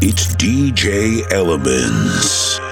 It's DJ Elementz.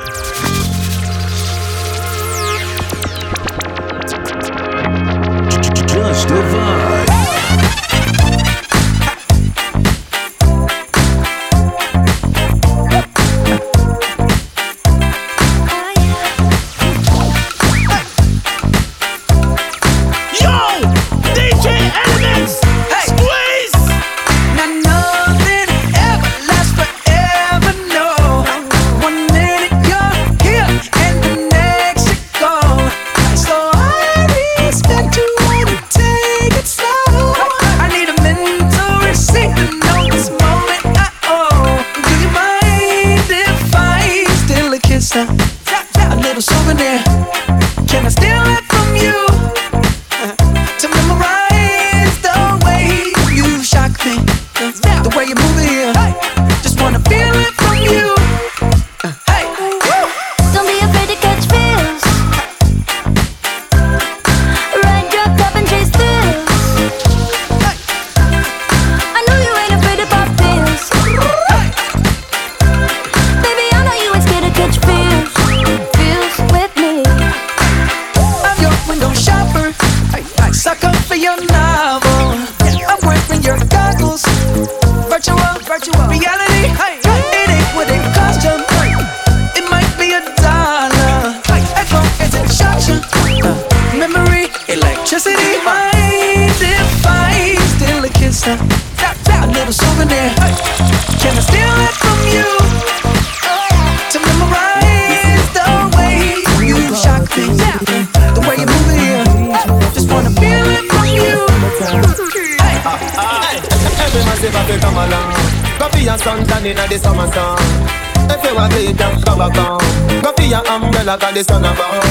like a the sun above.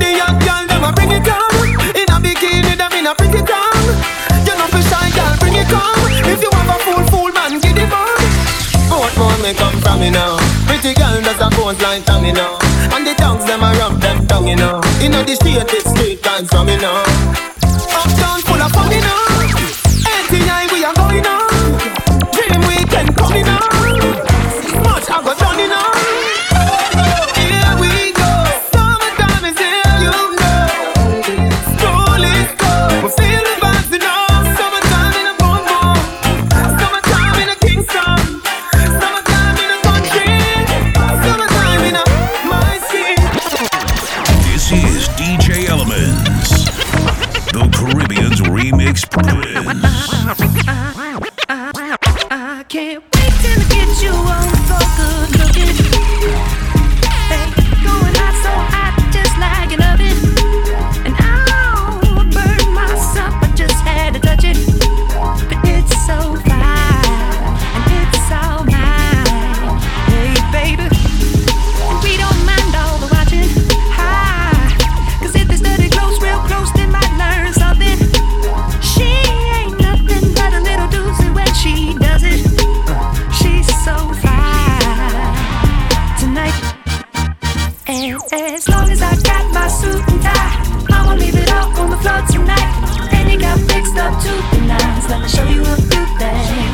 The young girl, them a bring it down. In a bikini, them in a pretty town You know for shy girl, bring it come If you have a fool, fool man, give it on What more may come from me now Pretty girl, that's a pose like um, Tommy now And the tongues, them a rub them tongue, you know. You know the street, it's dance, let me show you a good babe.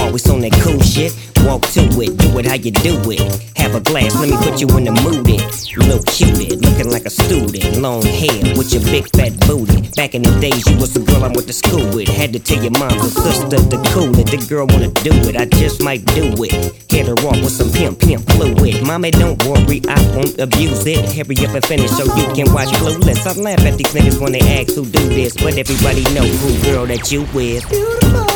Always on that cool shit. Walk to it, do it how you do it. Have a glass, let me put you in the mood. It little cupid, looking like a student. Long hair with your big fat booty. Back in the days, you was the girl I went to school with. Had to tell your mom and sister to cool it. The girl wanna do it, I just might do it. Hit her off with some pimp, pimp fluid. Mommy, don't worry, I won't abuse it. Hurry up and finish so you can watch Clueless. I laugh at these niggas when they ask who do this, but everybody know who girl that you with. Beautiful.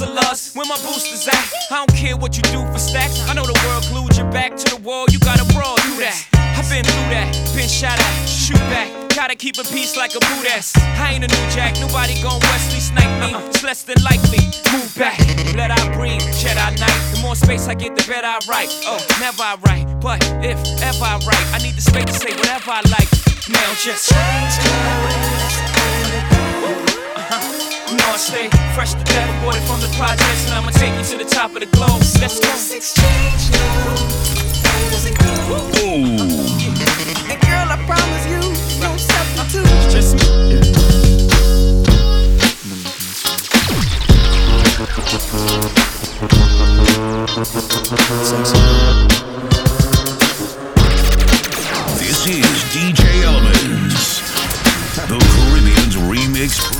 Where my? Where my boosters at? I don't care what you do for stacks. I know the world glued your back to the wall. You gotta brawl, do that. I've been through that, been shot at, shoot back. Gotta keep a peace like a boot ass. I ain't a new jack, nobody gon' Wesley snipe me. It's less than likely. Move back, let I breathe, Jedi Knight. The more space I get, the better I write. Oh, never I write, but if ever I write, I need the space to say whatever I like. Now just change You uh-huh. know I stay fresh to death, aborted from the projects, and I'ma take you to the top of the globe. Let's go. Boom. And girl, I promise you, no substitute. Just me. This is DJ Elementz. The Caribbean's Remix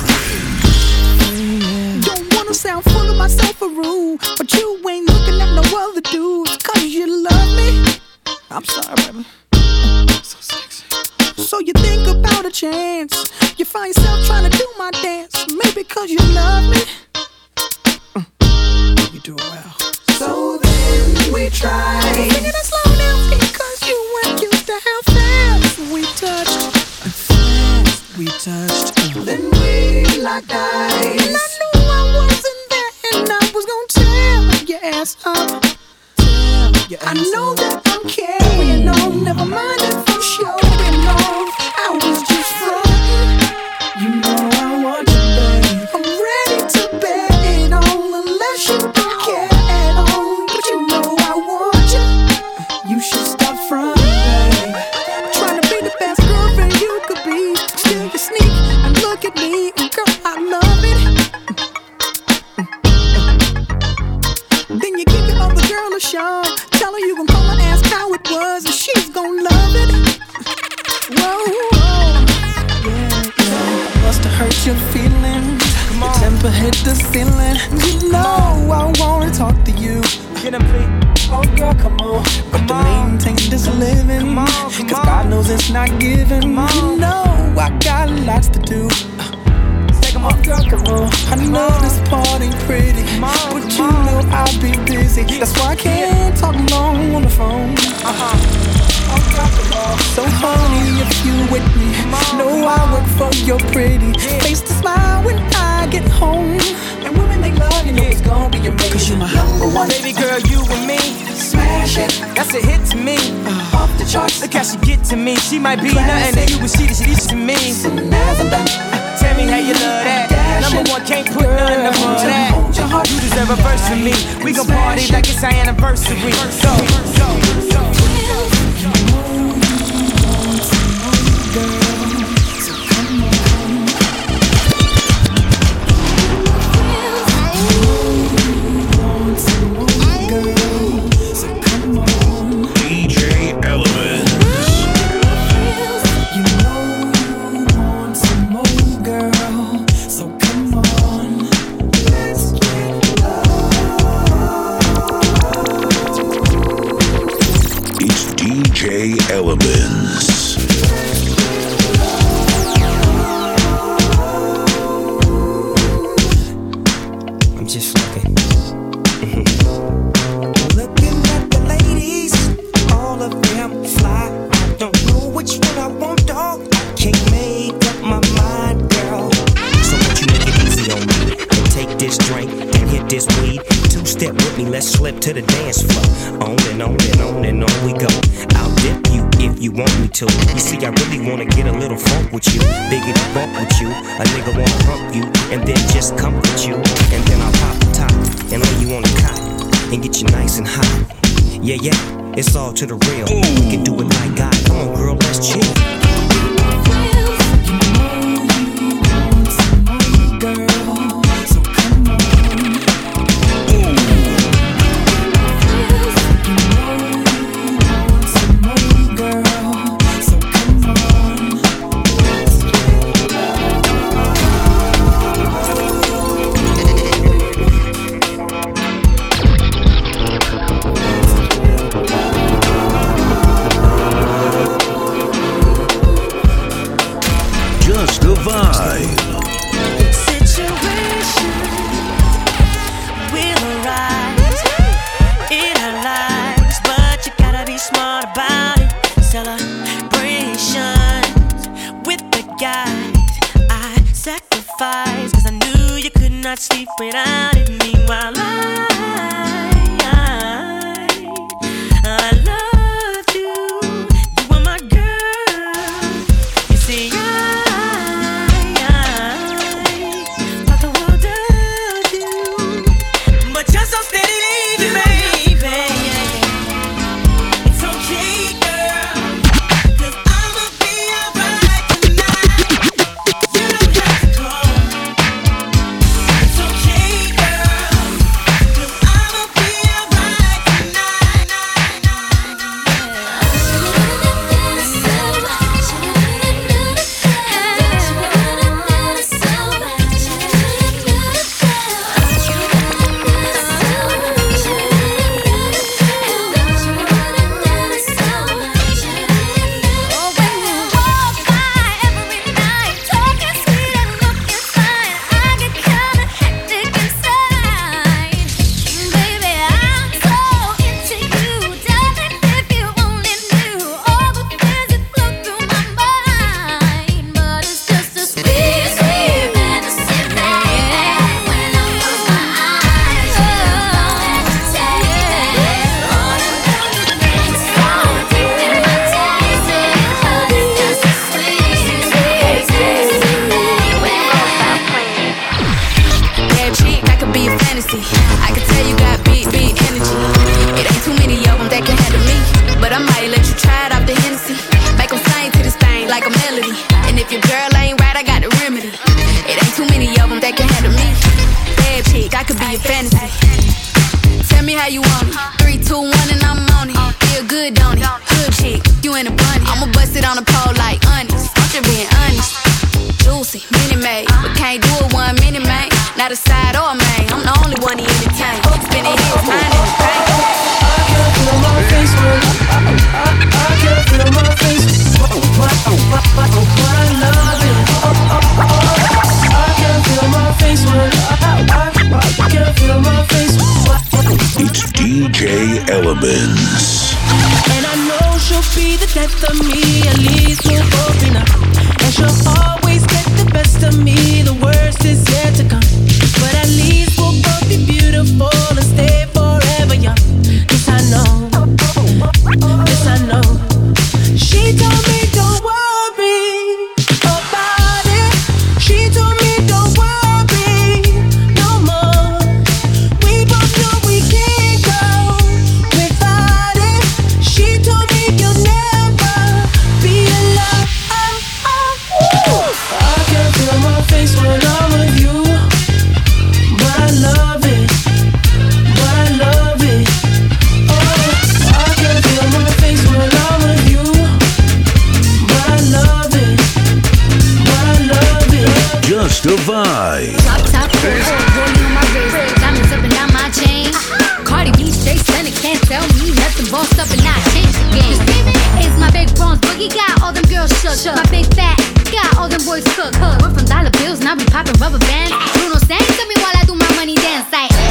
Don't sound full of myself or rude, but you ain't looking at no other dudes, cause you love me. I'm sorry, baby. So sexy. So you think about a chance. You find yourself trying to do my dance. Maybe cause you love me. I know this part ain't pretty, but you know I'll be busy. That's why I can't talk long on the phone. Uh-huh. So honey, if you with me, know I work for your pretty face to smile when I get home. And women they love you know it's gonna be your Cause you my number one. Baby girl, you and me. Smash it, That's a hit to me. Uh-huh. off the charts. Look how she get to me. She might be nothing to you, but she she to me. And as I'm done, Tell me how you love that. Number one, can't put none above that. You deserve a verse from me. We gon' party like it's our anniversary. Go, go, go. I'm to. You see, I really wanna get a little funk with you, biggity bump with you. A nigga wanna hump you, and then just comfort you. And then I'll pop the top and lay you on the cot and get you nice and hot. Yeah, yeah, it's all to the real. We can do it like God. Come on, girl, let's chill. así Rubens. And I know she'll be the death of me, at least. shook, shook. My big fat got all them boys cooked. Cook. We're from dollar bills and I be popping rubber bands. Bruno Sang to me while I do my money dance like.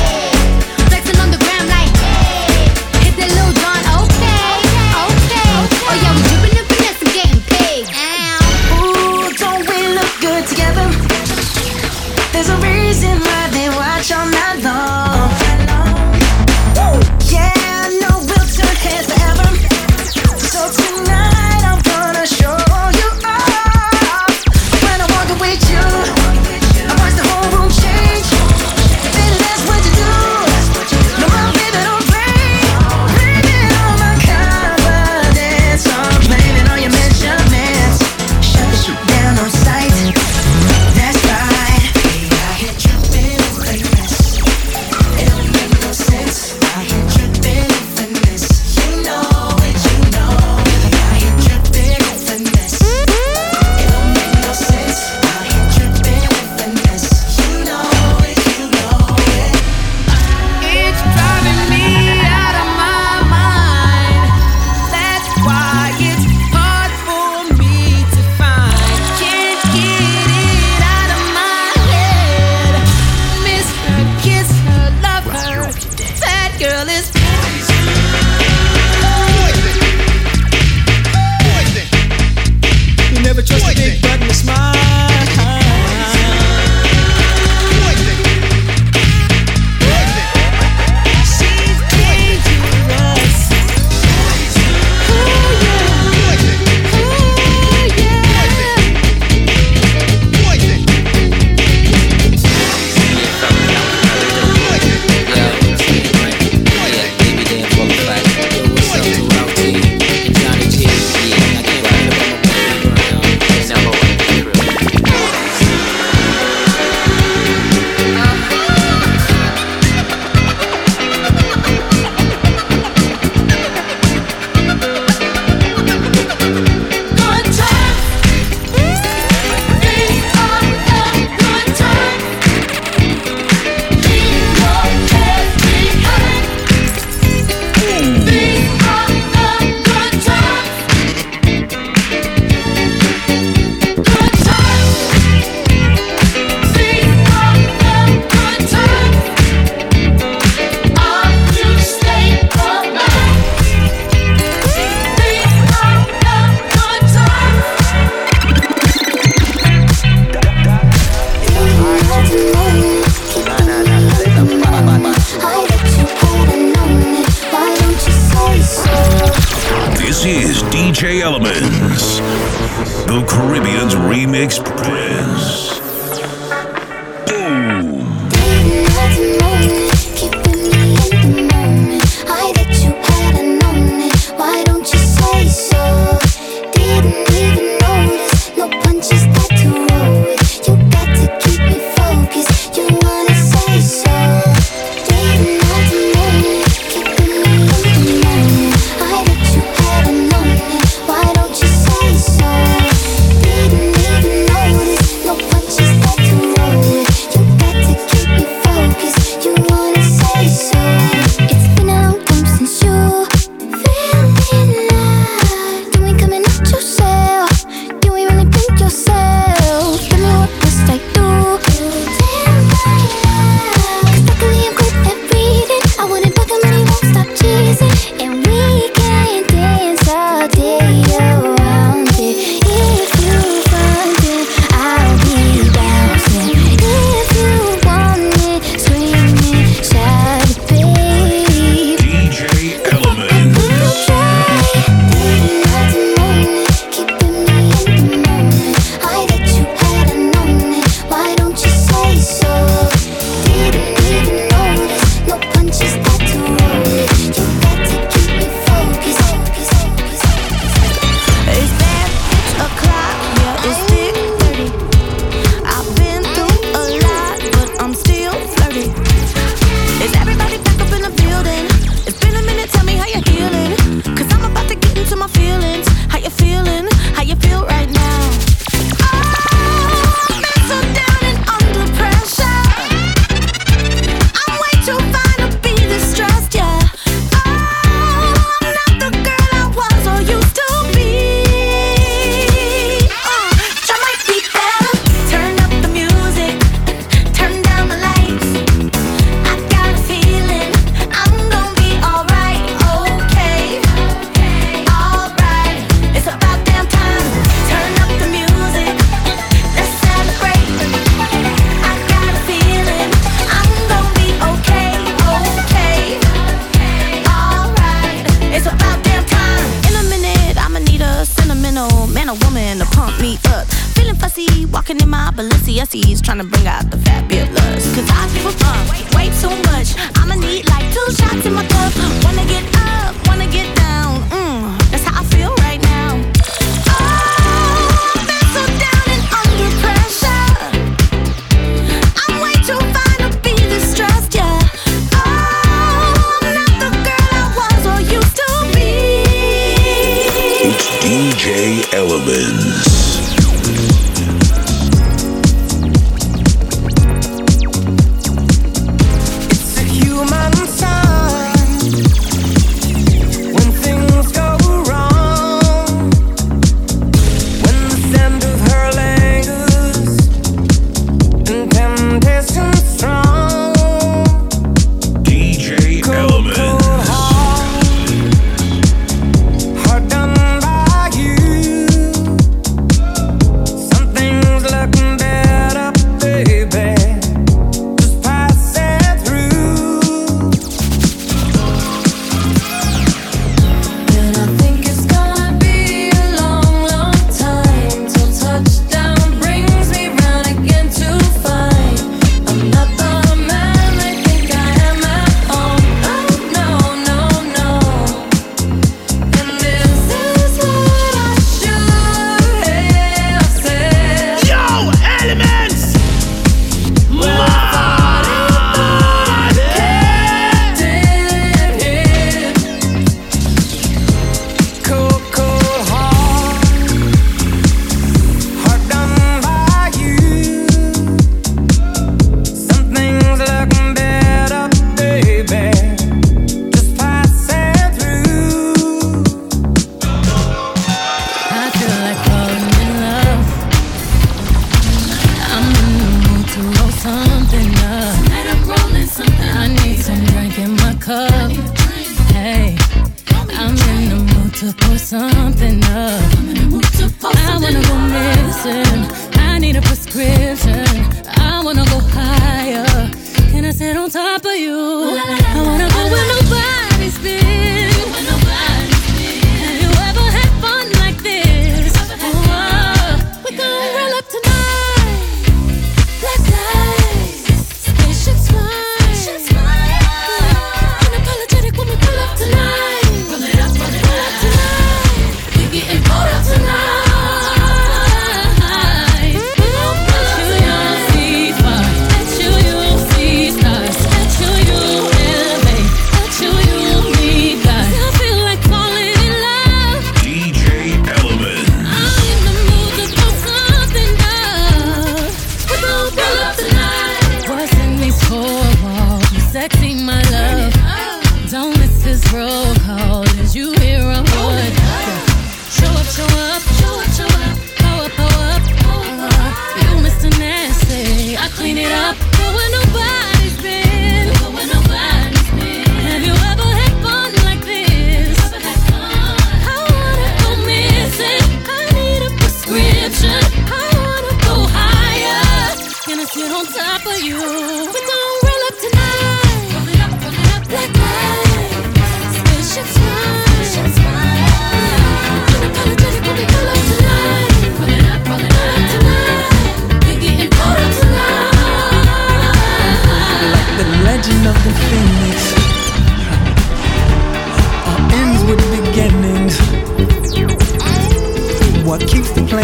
my love. Don't miss this roll call.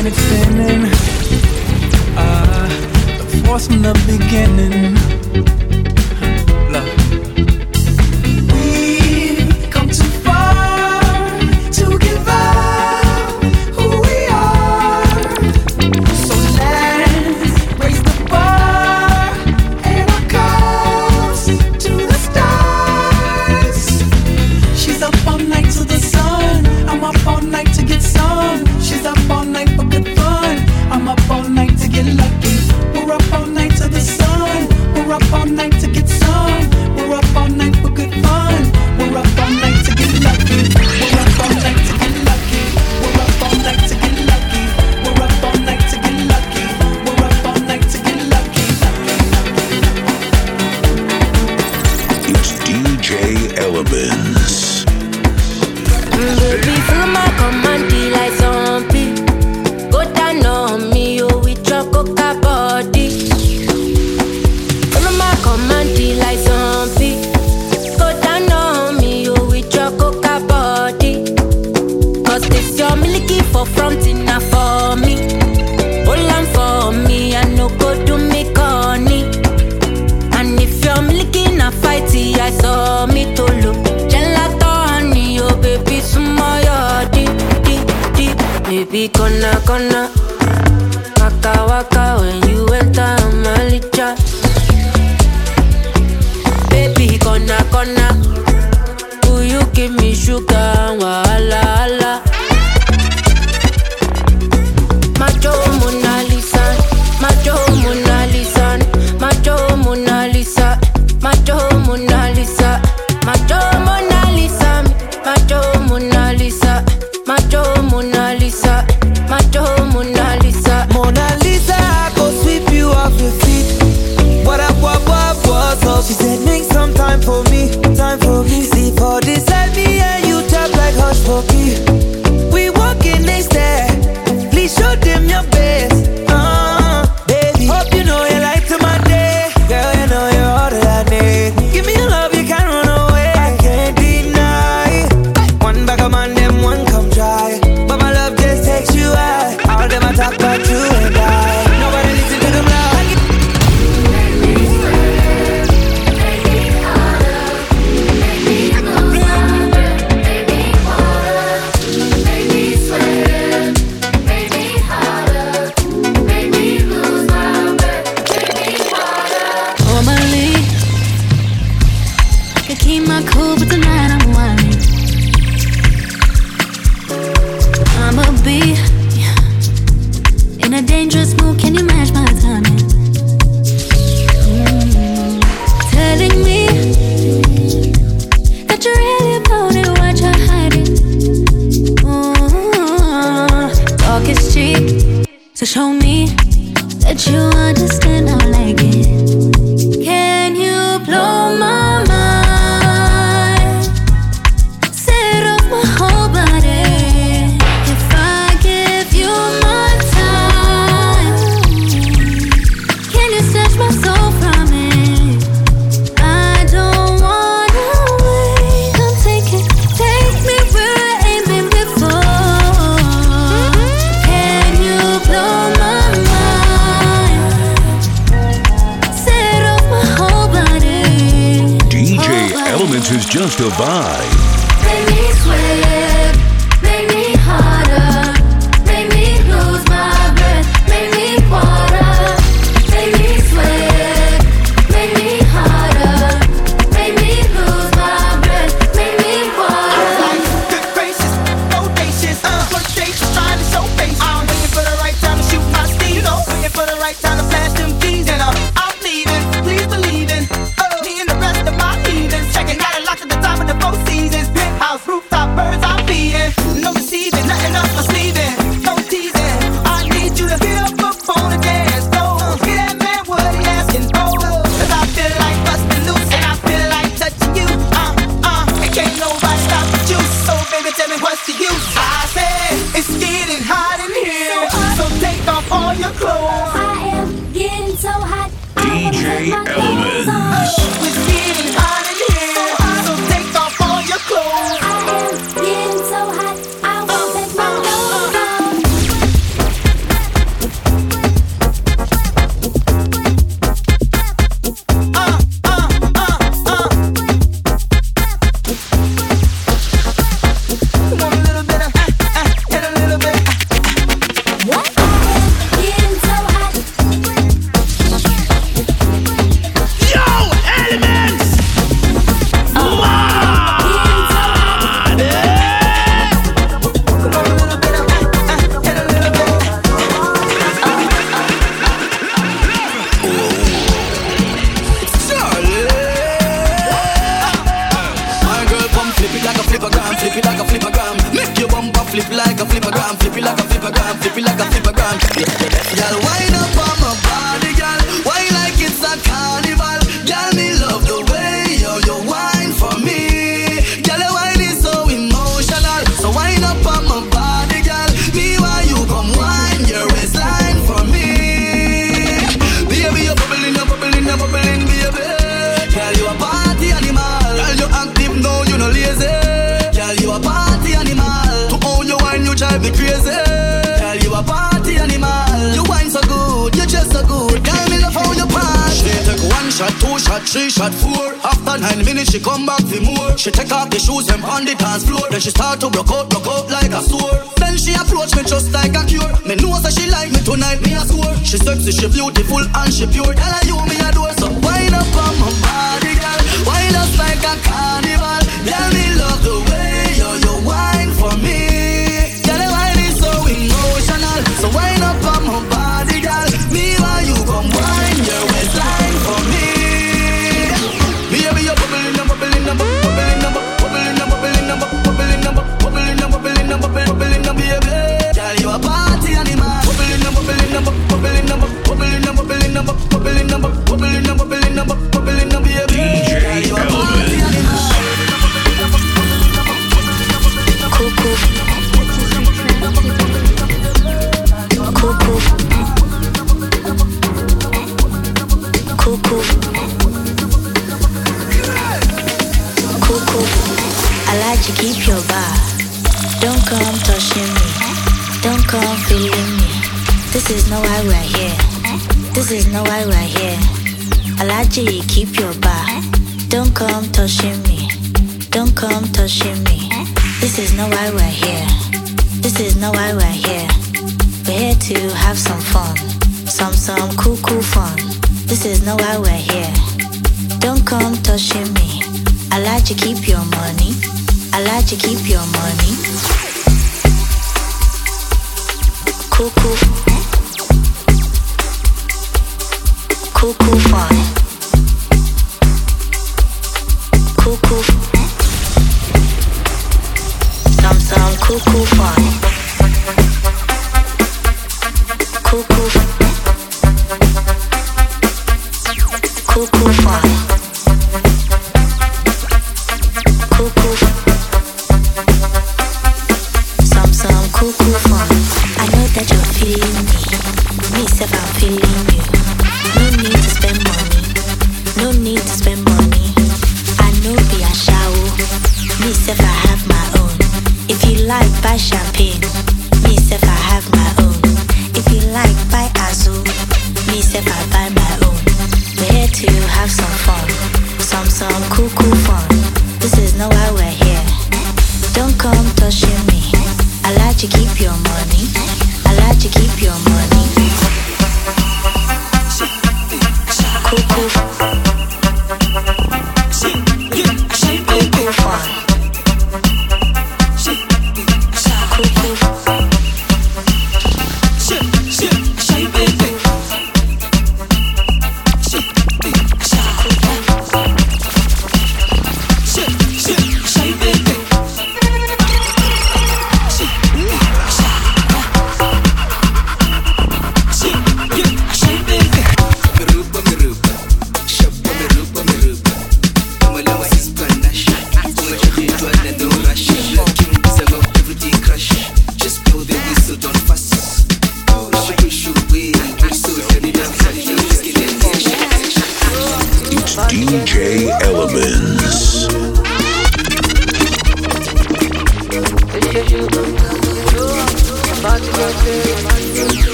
and it's spinning. Ah, the force from the beginning. corner. Do you give me sugar and wahala? like me a score. She sexy, she beautiful, and she pure. Tell her you me a door, so wind up on my know why we're here. Alaji, keep your bar. Don't come touching me. Don't come touching me. This is not why we're here. This is not why we're here. We're here to have some fun. Some, some cool, cool fun. This is not why we're here. Don't come touching me. Alaji, keep your money. Alaji, keep your money. Cool, cool.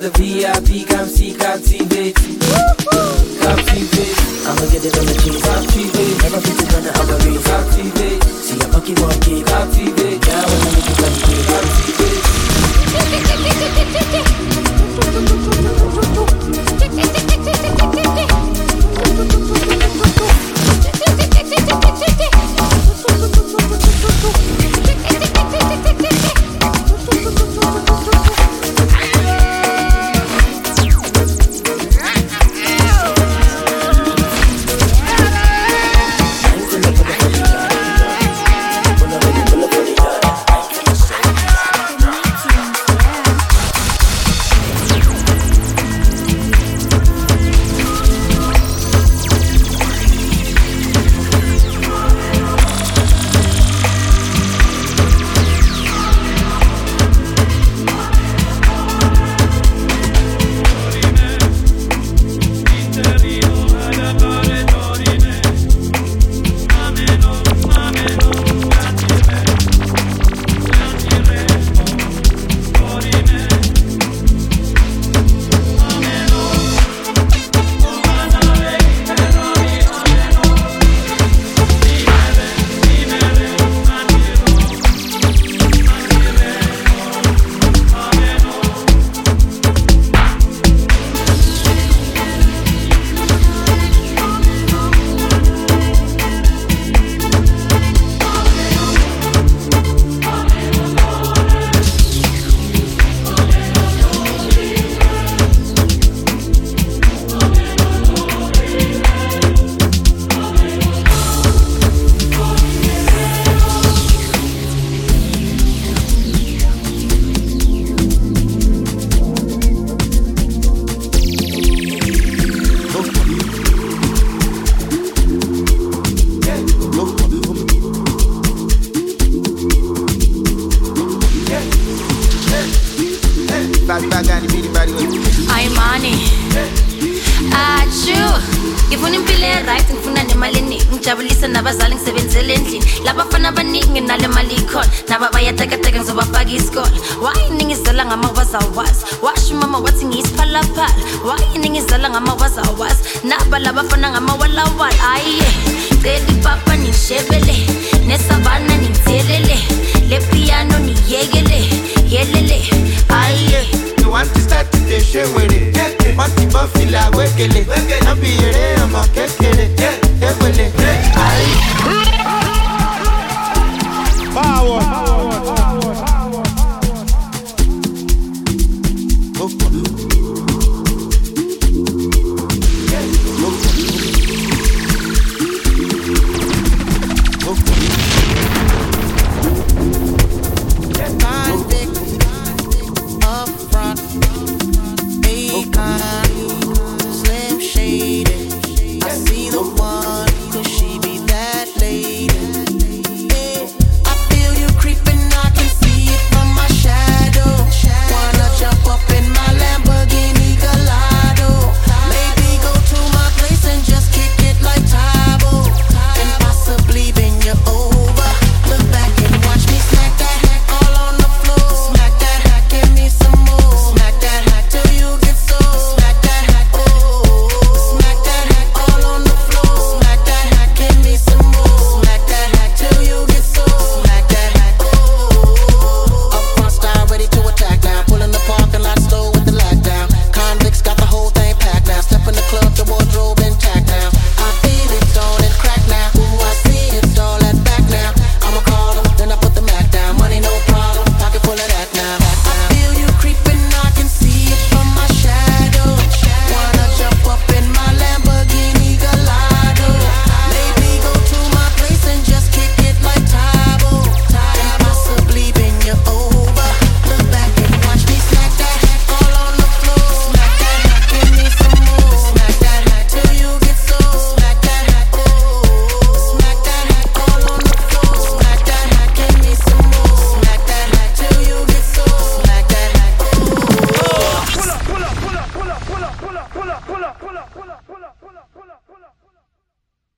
The VIP, come see captivate. Captivate. I'ma get it on the cheap. Captivate. Never fit to run the race. Captivate. See a monkey monkey. Captivate. Yeah, labafana abaningi nginale mali ikhona naba bayatekateka ngizobafaka isikole wayini ngizala ngama wazawazi washo umama wathi ngiyisiphalaphala wayini ngizala ngama wazawazi naba labafana ngamawalawala ayiye cela ipapa nishebele nesavana nithelele le piano niyekele yelele. Ayiye You want to start to dey share with it. Want to buff feel like wekele. No be ere ọmọ kékeré. Ewele power.